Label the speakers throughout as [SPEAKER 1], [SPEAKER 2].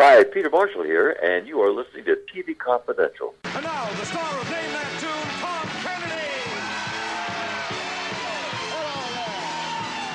[SPEAKER 1] Hi, Peter Marshall here, and you are listening to TV Confidential.
[SPEAKER 2] And now, the star of Name That Tune, Tom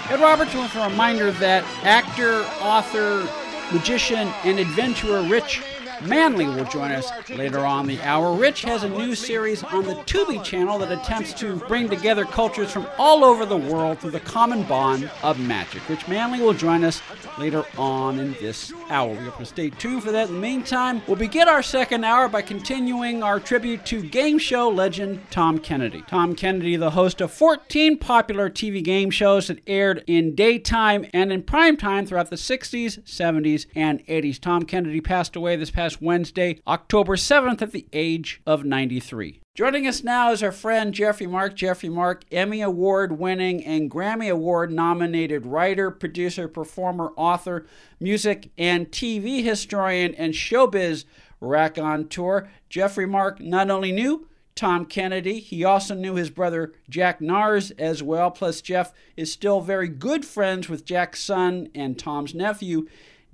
[SPEAKER 2] Kennedy.
[SPEAKER 3] Ed Roberts wants a reminder that actor, author, magician, and adventurer Rich Manley will join us later on the hour. Rich has a new series on the Tubi channel that attempts to bring together cultures from all over the world through the common bond of magic. Rich Manley will join us later on in this hour. We have to stay tuned for that. In the meantime, we'll begin our second hour by continuing our tribute to game show legend Tom Kennedy. Tom Kennedy, the host of 14 popular TV game shows that aired in daytime and in prime time throughout the 60s, 70s, and 80s. Tom Kennedy passed away this past Wednesday, October 7th, at the age of 93. Joining us now is our friend Jeffrey Mark. Jeffrey Mark, Emmy Award winning and Grammy Award nominated writer, producer, performer, author, music, and TV historian and showbiz raconteur. Jeffrey Mark not only knew Tom Kennedy, he also knew his brother Jack Narz as well. Plus, Jeff is still very good friends with Jack's son and Tom's nephew.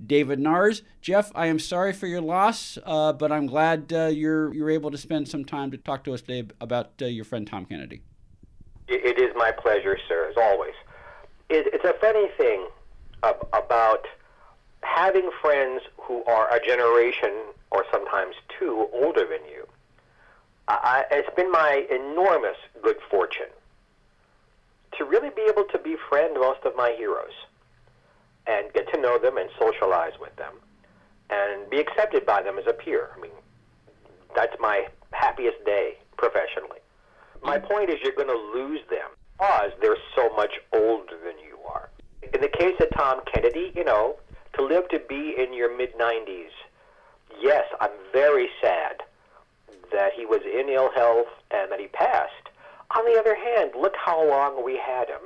[SPEAKER 3] David Narz. Jeff, I am sorry for your loss, uh, but I'm glad uh, you're you're able to spend some time to talk to us today about uh, your friend Tom Kennedy.
[SPEAKER 4] It is my pleasure, sir, as always. It, it's a funny thing about having friends who are a generation or sometimes two older than you. I, it's been my enormous good fortune to really be able to befriend most of my heroes and get to know them and socialize with them and be accepted by them as a peer. I mean, that's my happiest day professionally. My point is you're going to lose them because they're so much older than you are. In the case of Tom Kennedy, you know, to live to be in your mid 90s, yes, I'm very sad that he was in ill health and that he passed. On the other hand, look how long we had him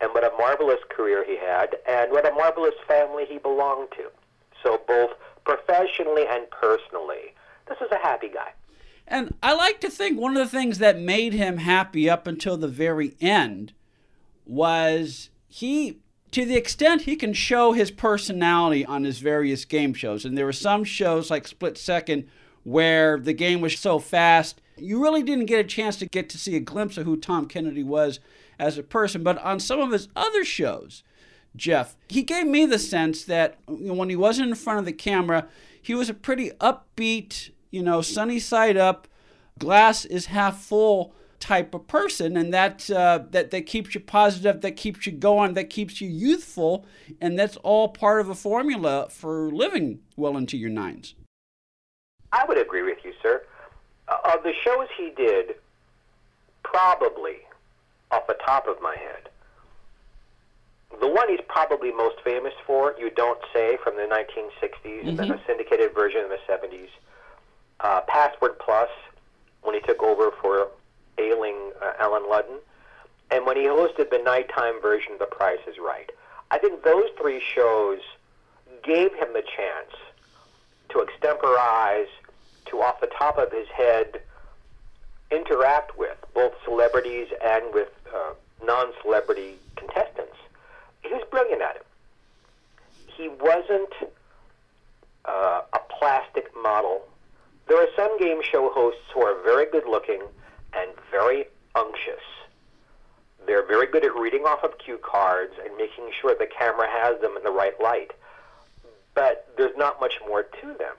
[SPEAKER 4] and what a marvelous career he had, and what a marvelous family he belonged to. So, both professionally and personally, this is a happy guy.
[SPEAKER 3] And I like to think one of the things that made him happy up until the very end was he, to the extent he can show his personality on his various game shows. And there were some shows like Split Second where the game was so fast, you really didn't get a chance to get to see a glimpse of who Tom Kennedy was as a person. But on some of his other shows, Jeff, he gave me the sense that you know, when he wasn't in front of the camera, he was a pretty upbeat, you know, sunny side up, glass is half full type of person, and that uh, that that keeps you positive, that keeps you going, that keeps you youthful, and that's all part of a formula for living well into your nines.
[SPEAKER 4] I would agree with you, sir. Uh, of the shows he did, probably off the top of my head. The one he's probably most famous for, You Don't Say, from the 1960s, mm-hmm. and then a syndicated version in the 70s. Uh, Password Plus, when he took over for ailing uh, Allen Ludden, and when he hosted the nighttime version of The Price is Right. I think those three shows gave him the chance to extemporize, to off the top of his head, interact with both celebrities and with uh, non-celebrity contestants. He was brilliant at it. He wasn't uh, a plastic model. There are some game show hosts who are very good looking and very unctuous. They're very good at reading off of cue cards and making sure the camera has them in the right light. But there's not much more to them.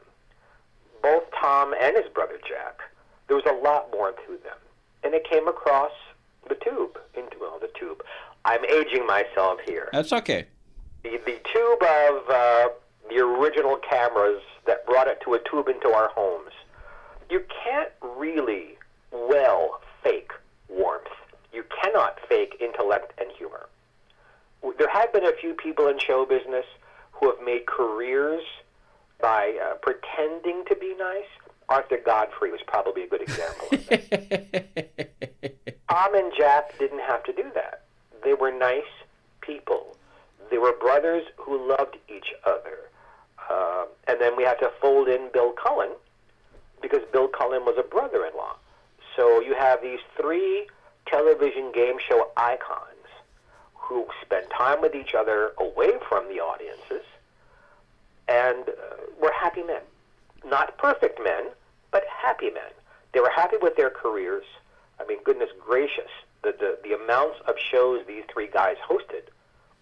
[SPEAKER 4] Both Tom and his brother Jack, there was a lot more to them. And it came across the tube into well, the tube. I'm aging myself here.
[SPEAKER 3] That's okay.
[SPEAKER 4] The, the tube of uh, the original cameras that brought it to a tube into our homes. You can't really well fake warmth. You cannot fake intellect and humor. There have been a few people in show business who have made careers by uh, pretending to be nice. Arthur Godfrey was probably a good example of that. Tom and Jack didn't have to do that. They were nice people. They were brothers who loved each other. Uh, and then we have to fold in Bill Cullen because Bill Cullen was a brother-in-law. So you have these three television game show icons who spend time with each other away from the audiences and uh, were happy men. Not perfect men, but happy men. They were happy with their careers. I mean, goodness gracious, the, the, the amounts of shows these three guys hosted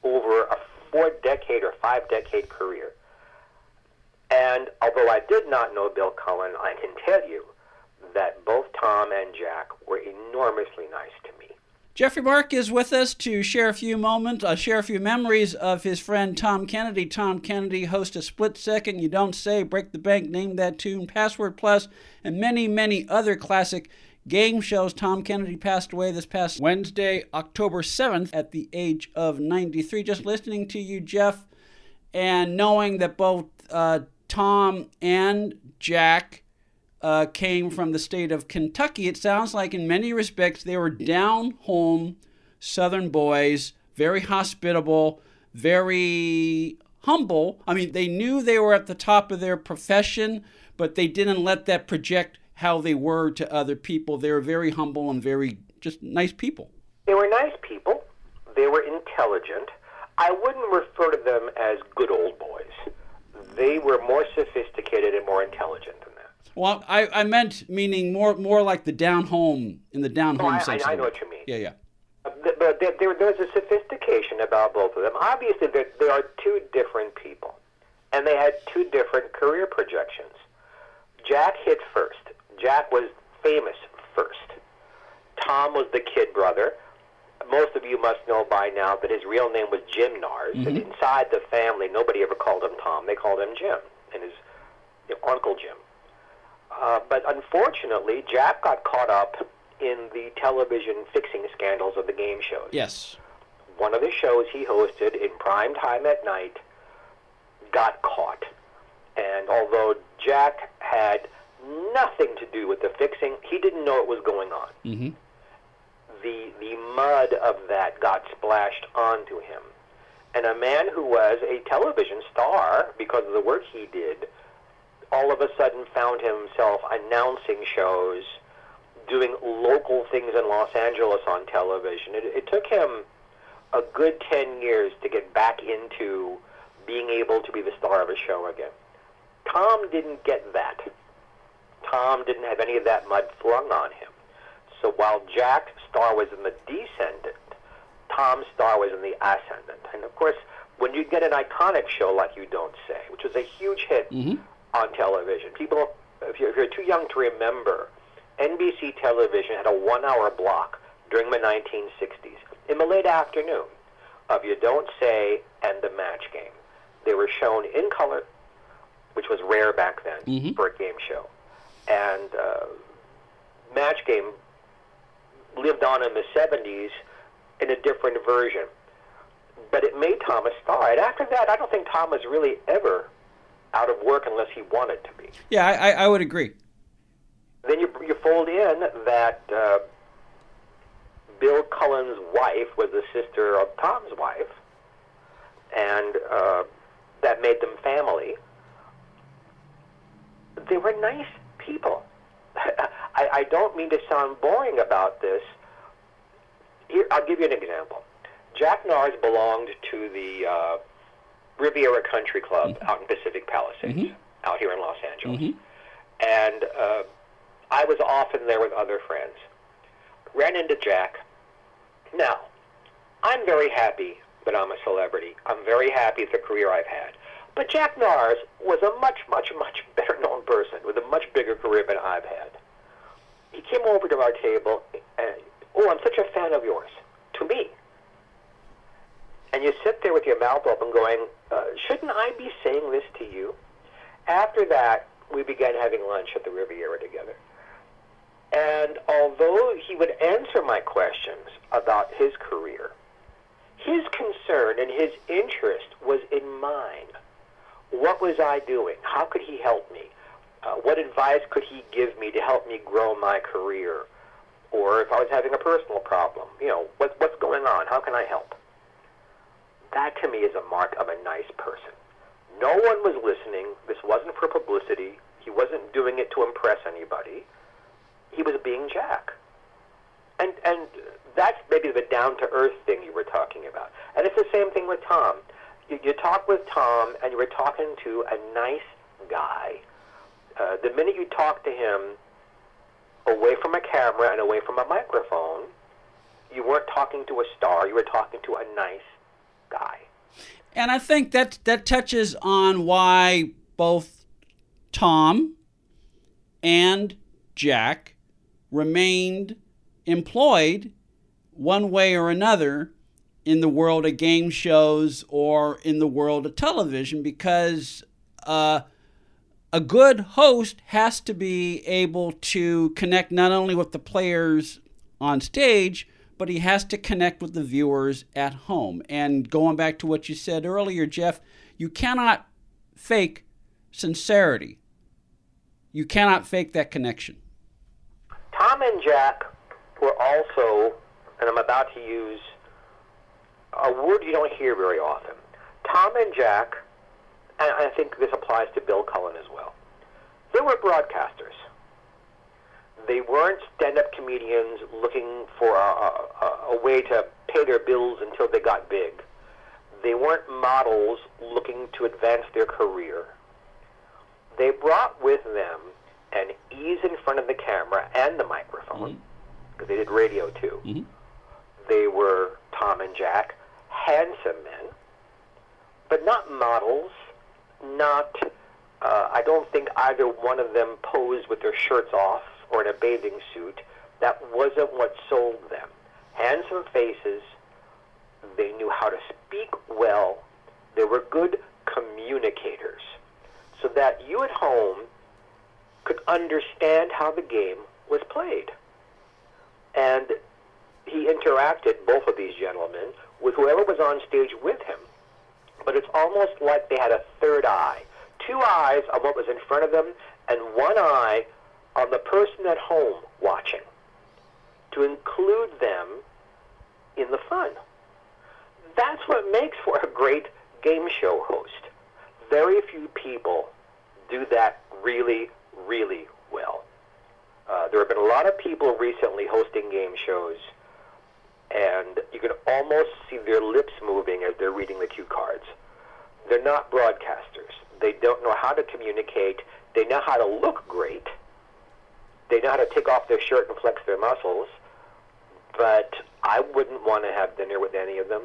[SPEAKER 4] over a four decade or five decade career. And although I did not know Bill Cullen, I can tell you that both Tom and Jack were enormously nice to me.
[SPEAKER 3] Jeffrey Mark is with us to share a few moments, uh, share a few memories of his friend Tom Kennedy. Tom Kennedy hosts a split second, You Don't Say, Break the Bank, Name That Tune, Password Plus, and many, many other classic game shows. Tom Kennedy passed away this past Wednesday, October 7th, at the age of 93. Just listening to you, Jeff, and knowing that both uh, Tom and Jack uh, came from the state of Kentucky, it sounds like in many respects they were down home Southern boys, very hospitable, very humble. I mean, they knew they were at the top of their profession, but they didn't let that project how they were to other people. They were very humble and very just nice people.
[SPEAKER 4] They were nice people. They were intelligent. I wouldn't refer to them as good old boys. They were more sophisticated and more intelligent.
[SPEAKER 3] Well, I, I meant meaning more more like the down home in the down home
[SPEAKER 4] I,
[SPEAKER 3] sense.
[SPEAKER 4] I, I know what you mean.
[SPEAKER 3] Yeah, yeah.
[SPEAKER 4] Uh, But there, there, there's a sophistication about both of them. Obviously, there, there are two different people, and they had two different career projections. Jack hit first. Jack was famous first. Tom was the kid brother. Most of you must know by now that his real name was Jim Narz. And inside the family, nobody ever called him Tom. They called him Jim, and his you know, Uncle Jim. Uh, but unfortunately, Jack got caught up in the television fixing scandals of the game shows.
[SPEAKER 3] Yes.
[SPEAKER 4] One of the shows he hosted in prime time at night got caught. And although Jack had nothing to do with the fixing, he didn't know it was going on.
[SPEAKER 3] Mm-hmm.
[SPEAKER 4] The, the mud of that got splashed onto him. And a man who was a television star because of the work he did all of a sudden found himself announcing shows, doing local things in Los Angeles on television. It, it took him a good 10 years to get back into being able to be the star of a show again. Tom didn't get that. Tom didn't have any of that mud flung on him. So while Jack's star was in the descendant, Tom's star was in the ascendant. And of course, when you get an iconic show like You Don't Say, which was a huge hit mm-hmm. On television, people, if you're, if you're too young to remember, NBC television had a one-hour block during the 1960s in the late afternoon of You Don't Say and The Match Game. They were shown in color, which was rare back then for a game show. And uh, Match Game lived on in the 70s in a different version. But it made Tom a star. And after that, I don't think Tom was really ever out of work unless he wanted to be.
[SPEAKER 3] Yeah, I, I, I would agree.
[SPEAKER 4] Then you, you fold in that uh, Bill Cullen's wife was the sister of Tom's wife, and uh, that made them family. They were nice people. I, I don't mean to sound boring about this. Here, I'll give you an example. Jack Narz belonged to the uh, Riviera Country Club mm-hmm. out in Pacific Palisades, mm-hmm. out here in Los Angeles. Mm-hmm. And uh, I was often there with other friends. Ran into Jack. Now, I'm very happy that I'm a celebrity. I'm very happy with the career I've had. But Jack Narz was a much, much, much better known person with a much bigger career than I've had. He came over to our table and, oh, I'm such a fan of yours. To me. And you sit there with your mouth open going, uh, shouldn't I be saying this to you? After that, we began having lunch at the Riviera together. And although he would answer my questions about his career, his concern and his interest was in mine. What was I doing? How could he help me? Uh, what advice could he give me to help me grow my career? Or if I was having a personal problem, you know, what, what's going on? How can I help? That to me is a mark of a nice person. No one was listening. This wasn't for publicity. He wasn't doing it to impress anybody. He was being Jack. And and that's maybe the down to earth thing you were talking about. And it's the same thing with Tom. You, you talk with Tom, and you were talking to a nice guy. Uh, the minute you talk to him away from a camera and away from a microphone, you weren't talking to a star. You were talking to a nice guy.
[SPEAKER 3] And I think that that touches on why both Tom and Jack remained employed one way or another in the world of game shows or in the world of television because uh, a good host has to be able to connect not only with the players on stage, but he has to connect with the viewers at home. And going back to what you said earlier, Jeff, you cannot fake sincerity. You cannot fake that connection.
[SPEAKER 4] Tom and Jack were also, and I'm about to use a word you don't hear very often. Tom and Jack, and I think this applies to Bill Cullen as well, they were broadcasters. They weren't stand-up comedians looking for a, a, a way to pay their bills until they got big. They weren't models looking to advance their career. They brought with them an ease in front of the camera and the microphone, because they did radio too.
[SPEAKER 3] Mhm.
[SPEAKER 4] They were Tom and Jack, handsome men, but not models, not. Uh, I don't think either one of them posed with their shirts off or in a bathing suit. That wasn't what sold them. Handsome faces. They knew how to speak well. They were good communicators. So that you at home could understand how the game was played. And he interacted, both of these gentlemen, with whoever was on stage with him. But it's almost like they had a third eye. Two eyes on what was in front of them, and one eye on the person at home watching to include them in the fun. That's what makes for a great game show host. Very few people do that really, really well. Uh, there have been a lot of people recently hosting game shows, and you can almost see their lips moving as they're reading the cue cards. They're not broadcasters. They don't know how to communicate. They know how to look great. They know how to take off their shirt and flex their muscles, but I wouldn't want to have dinner with any of them,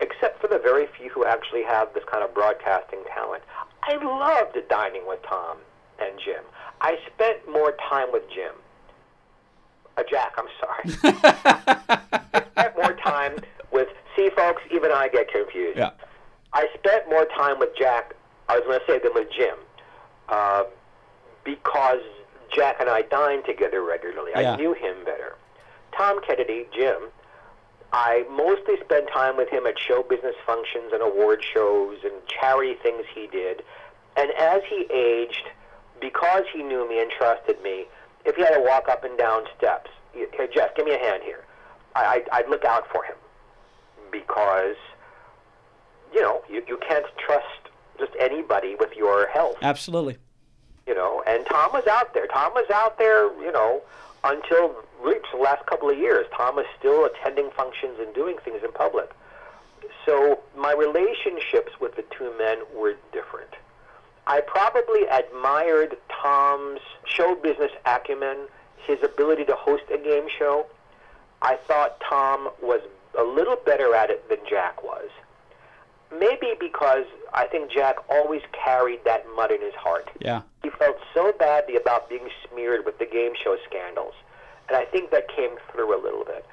[SPEAKER 4] except for the very few who actually have this kind of broadcasting talent. I loved dining with Tom and Jim. I spent more time with Jim. Uh, Jack, I'm sorry. I spent more time with. See, folks, even I get confused.
[SPEAKER 3] Yeah.
[SPEAKER 4] I spent more time with Jack. I was going to say than with Jim, uh, because Jack and I dined together regularly.
[SPEAKER 3] Yeah.
[SPEAKER 4] I knew him better. Tom Kennedy, Jim. I mostly spent time with him at show business functions and award shows and charity things he did. And as he aged, because he knew me and trusted me, if he had to walk up and down steps, "Here, Jeff, give me a hand here. I, I'd, I'd look out for him because, you know, you, you can't trust just anybody with your health
[SPEAKER 3] Absolutely.
[SPEAKER 4] You know. And Tom was out there. Tom was out there, you know, until really the last couple of years. Tom was still attending functions and doing things in public. So my relationships with the two men were different. I probably admired Tom's show business acumen, his ability to host a game show. I thought Tom was a little better at it than Jack was. Maybe because I think Jack always carried that mud in his heart.
[SPEAKER 3] Yeah.
[SPEAKER 4] He felt so badly about being smeared with the game show scandals. And I think that came through a little bit.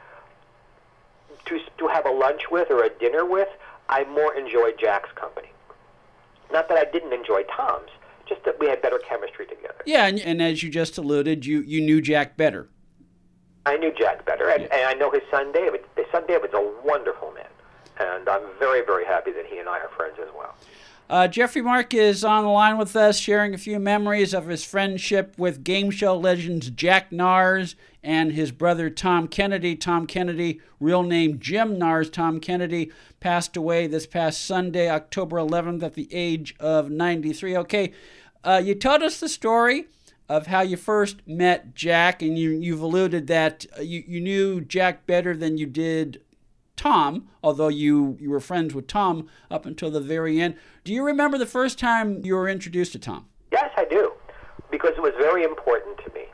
[SPEAKER 4] To, to have a lunch with or a dinner with, I more enjoyed Jack's company. Not that I didn't enjoy Tom's, just that we had better chemistry together.
[SPEAKER 3] Yeah, and, and as you just alluded, you, you knew Jack better.
[SPEAKER 4] I knew Jack better, and, and I know his son David. His son David's a wonderful man, and I'm very, very happy that he and I are friends as well.
[SPEAKER 3] Uh, Jeffrey Mark is on the line with us, sharing a few memories of his friendship with game show legends Jack Narz and his brother Tom Kennedy. Tom Kennedy, real name Jim Narz, Tom Kennedy, passed away this past Sunday, October 11th, at the age of 93. Okay, uh, you told us the story of how you first met Jack, and you, you've alluded that uh, you, you knew Jack better than you did Tom, although you, you were friends with Tom up until the very end. Do you remember the first time you were introduced to Tom?
[SPEAKER 4] Yes, I do, because it was very important to me.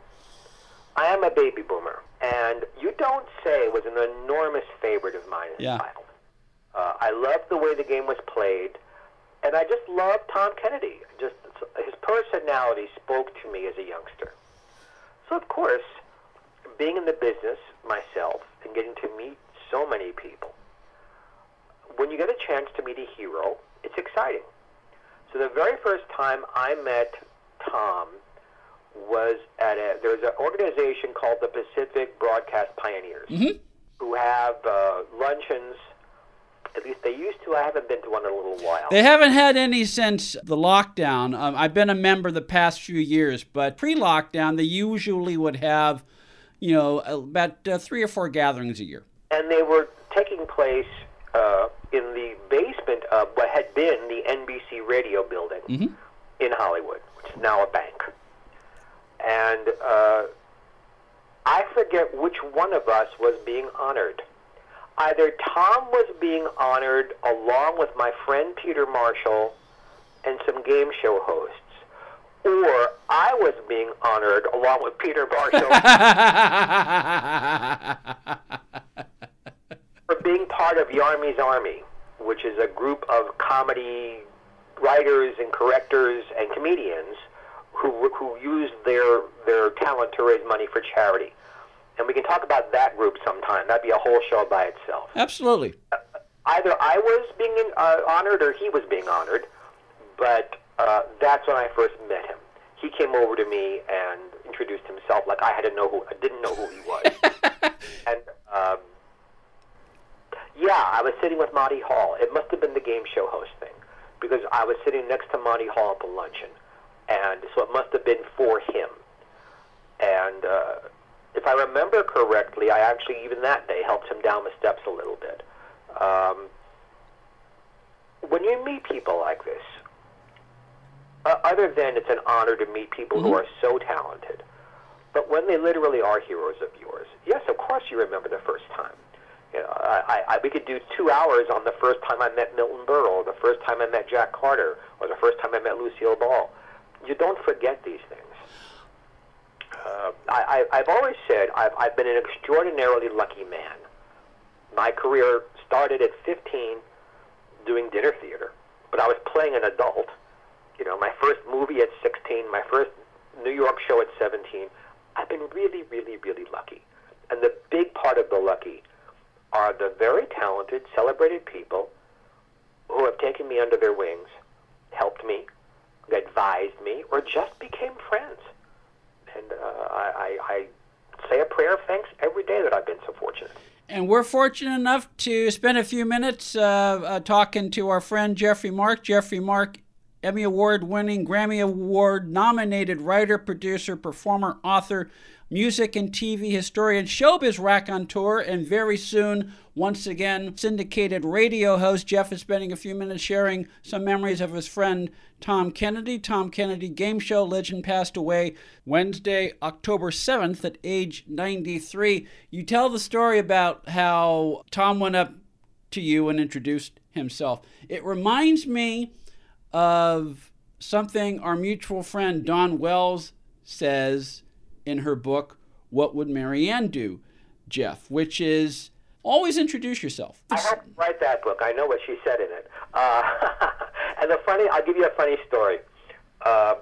[SPEAKER 4] I am a baby boomer, and you don't say was an enormous favorite of mine as
[SPEAKER 3] Yeah.
[SPEAKER 4] a child. Uh, I loved the way the game was played, and I just loved Tom Kennedy. Just his personality spoke to me as a youngster. So, of course, being in the business myself and getting to meet so many people, when you get a chance to meet a hero, it's exciting. So the very first time I met Tom was at a there's an organization called the Pacific Broadcast Pioneers who have uh, luncheons. At least they used to. I haven't been to one in a little while.
[SPEAKER 3] They haven't had any since the lockdown. Um, I've been a member the past few years, but pre-lockdown, they usually would have, you know, about uh, three or four gatherings a year.
[SPEAKER 4] And they were taking place uh, in the basement of what had been the NBC radio building in Hollywood, which is now a bank. And uh, I forget which one of us was being honored. Either Tom was being honored along with my friend Peter Marshall and some game show hosts, or I was being honored along with Peter Marshall being part of Yarmy's Army, which is a group of comedy writers and correctors and comedians who who use their their talent to raise money for charity. And we can talk about that group sometime. That'd be a whole show by itself.
[SPEAKER 3] Absolutely.
[SPEAKER 4] Either I was being uh, honored or he was being honored, but uh, that's when I first met him. He came over to me and introduced himself like I had to know who I didn't know who he was. and um, yeah, I was sitting with Monty Hall. It must have been the game show host thing because I was sitting next to Monty Hall at the luncheon, and so it must have been for him. And uh, if I remember correctly, I actually even that day helped him down the steps a little bit. Um, when you meet people like this, uh, other than it's an honor to meet people who are so talented, but when they literally are heroes of yours, yes, of course you remember the first time. You know, I, I, we could do two hours on the first time I met Milton Berle, or the first time I met Jack Carter, or the first time I met Lucille Ball. You don't forget these things. Uh, I, I, I've always said I've, I've been an extraordinarily lucky man. My career started at 15 doing dinner theater, but I was playing an adult. You know, my first movie at 16, my first New York show at 17. I've been really, really, really lucky. And the big part of the lucky are the very talented, celebrated people who have taken me under their wings, helped me, advised me, or just became friends. And uh, I, I, I say a prayer of thanks every day that I've been so fortunate.
[SPEAKER 3] And we're fortunate enough to spend a few minutes uh, uh, talking to our friend Jeffrey Mark. Jeffrey Mark, Emmy Award winning, Grammy Award nominated writer, producer, performer, author, music and TV historian, showbiz raconteur, and very soon, once again, syndicated radio host. Jeff is spending a few minutes sharing some memories of his friend Tom Kennedy. Tom Kennedy, game show legend, passed away Wednesday, October 7th at age 93. You tell the story about how Tom went up to you and introduced himself. It reminds me of something our mutual friend Don Wells says in her book, What Would Mary Ann Do, Jeff, which is always introduce yourself.
[SPEAKER 4] I had to write that book. I know what she said in it. Uh, and the funny, I'll give you a funny story. Uh,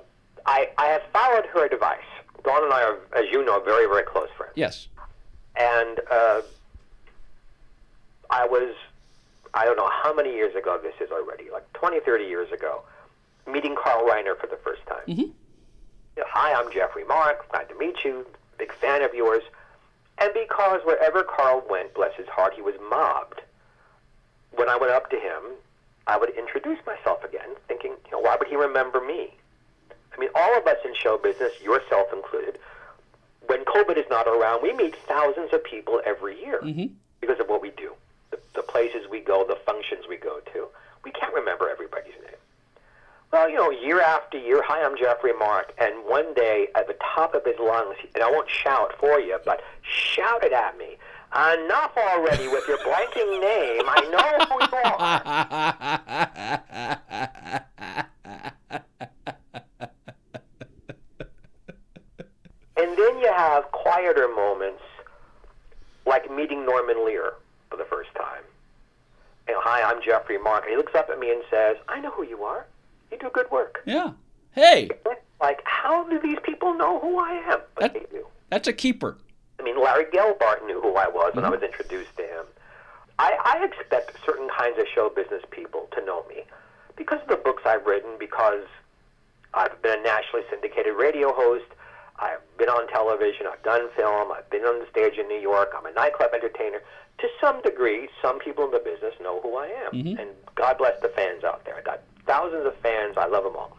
[SPEAKER 4] I, I have followed her advice. Dawn and I are, as you know, very, very close friends.
[SPEAKER 3] Yes.
[SPEAKER 4] And uh, I was, I don't know how many years ago this is already, like 20, 30 years ago, meeting Carl Reiner for the first time.
[SPEAKER 3] Mm-hmm.
[SPEAKER 4] Hi, I'm Jeffrey Mark. Glad to meet you. Big fan of yours. And because wherever Carl went, bless his heart, he was mobbed. When I went up to him, I would introduce myself again, thinking, you know, why would he remember me? I mean, all of us in show business, yourself included, when COVID is not around, we meet thousands of people every year
[SPEAKER 3] Mm-hmm.
[SPEAKER 4] because of what we do, the, the places we go, the functions we go to. We can't remember everybody's name. Well, you know, year after year, hi, I'm Jeffrey Mark, and one day at the top of his lungs, and I won't shout for you, but shouted at me, enough already with your blanking name. I know who you are. And then you have quieter moments, like meeting Norman Lear for the first time. Know, hi, I'm Jeffrey Mark. And he looks up at me and says, I know who you are. You do good work.
[SPEAKER 3] yeah. Hey,
[SPEAKER 4] Like, how do these people know who I am? But
[SPEAKER 3] That-
[SPEAKER 4] they do.
[SPEAKER 3] that's a keeper.
[SPEAKER 4] I mean, Larry Gelbart knew who I was when I mm-hmm. was introduced to him. I, I expect certain kinds of show business people to know me because of the books I've written, because I've been a nationally syndicated radio host, I've been on television, I've done film, I've been on the stage in New York, I'm a nightclub entertainer. To some degree, some people in the business know who I am. Mm-hmm. And God bless the fans out there. I got thousands of fans, I love them all.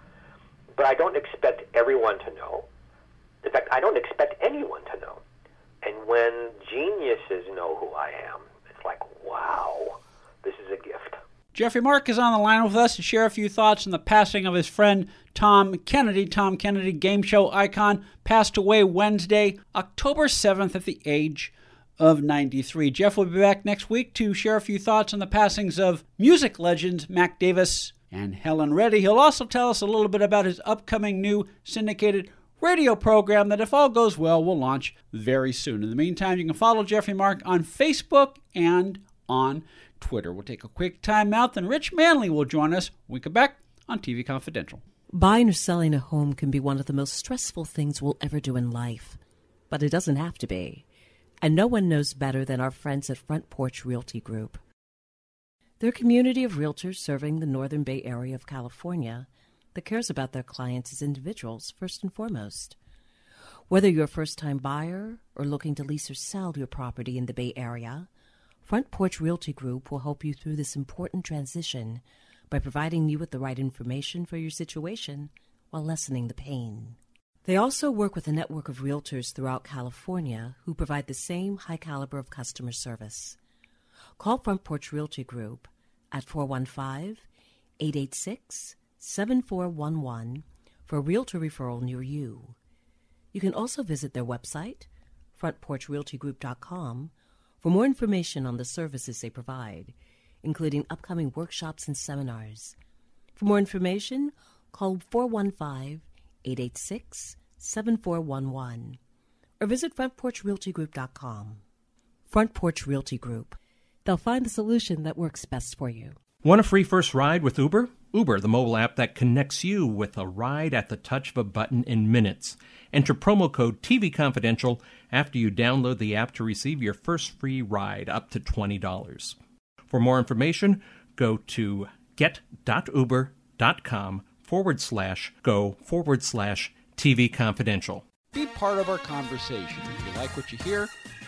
[SPEAKER 4] But I don't expect everyone to know. In fact, I don't expect anyone to know. And when geniuses know who I am, it's like, wow, this is a gift.
[SPEAKER 3] Jeffrey Mark is on the line with us to share a few thoughts on the passing of his friend Tom Kennedy. Tom Kennedy, game show icon, passed away Wednesday, October 7th at the age of 93. Jeff will be back next week to share a few thoughts on the passings of music legends Mac Davis and Helen Reddy. He'll also tell us a little bit about his upcoming new syndicated radio program that, if all goes well, will launch very soon. In the meantime, you can follow Jeffrey Mark on Facebook and on Twitter. We'll take a quick time out, then Rich Manley will join us when we come back on TV Confidential.
[SPEAKER 5] Buying or selling a home can be one of the most stressful things we'll ever do in life, but it doesn't have to be. And no one knows better than our friends at Front Porch Realty Group. They're a community of realtors serving the Northern Bay Area of California that cares about their clients as individuals first and foremost. Whether you're a first time buyer or looking to lease or sell your property in the Bay Area, Front Porch Realty Group will help you through this important transition by providing you with the right information for your situation while lessening the pain. They also work with a network of realtors throughout California who provide the same high caliber of customer service. Call Front Porch Realty Group at 415 886 7411 for a realtor referral near you. You can also visit their website, frontporchrealtygroup.com, for more information on the services they provide, including upcoming workshops and seminars. For more information, call 415 886 7411 or visit frontporchrealtygroup.com. Front Porch Realty Group. They'll find the solution that works best for you.
[SPEAKER 6] Want a free first ride with Uber? Uber, the mobile app that connects you with a ride at the touch of a button in minutes. Enter promo code TV Confidential after you download the app to receive your first free ride up to $20. For more information, go to get.uber.com forward slash go forward slash TV Confidential.
[SPEAKER 3] Be part of our conversation. If you like what you hear,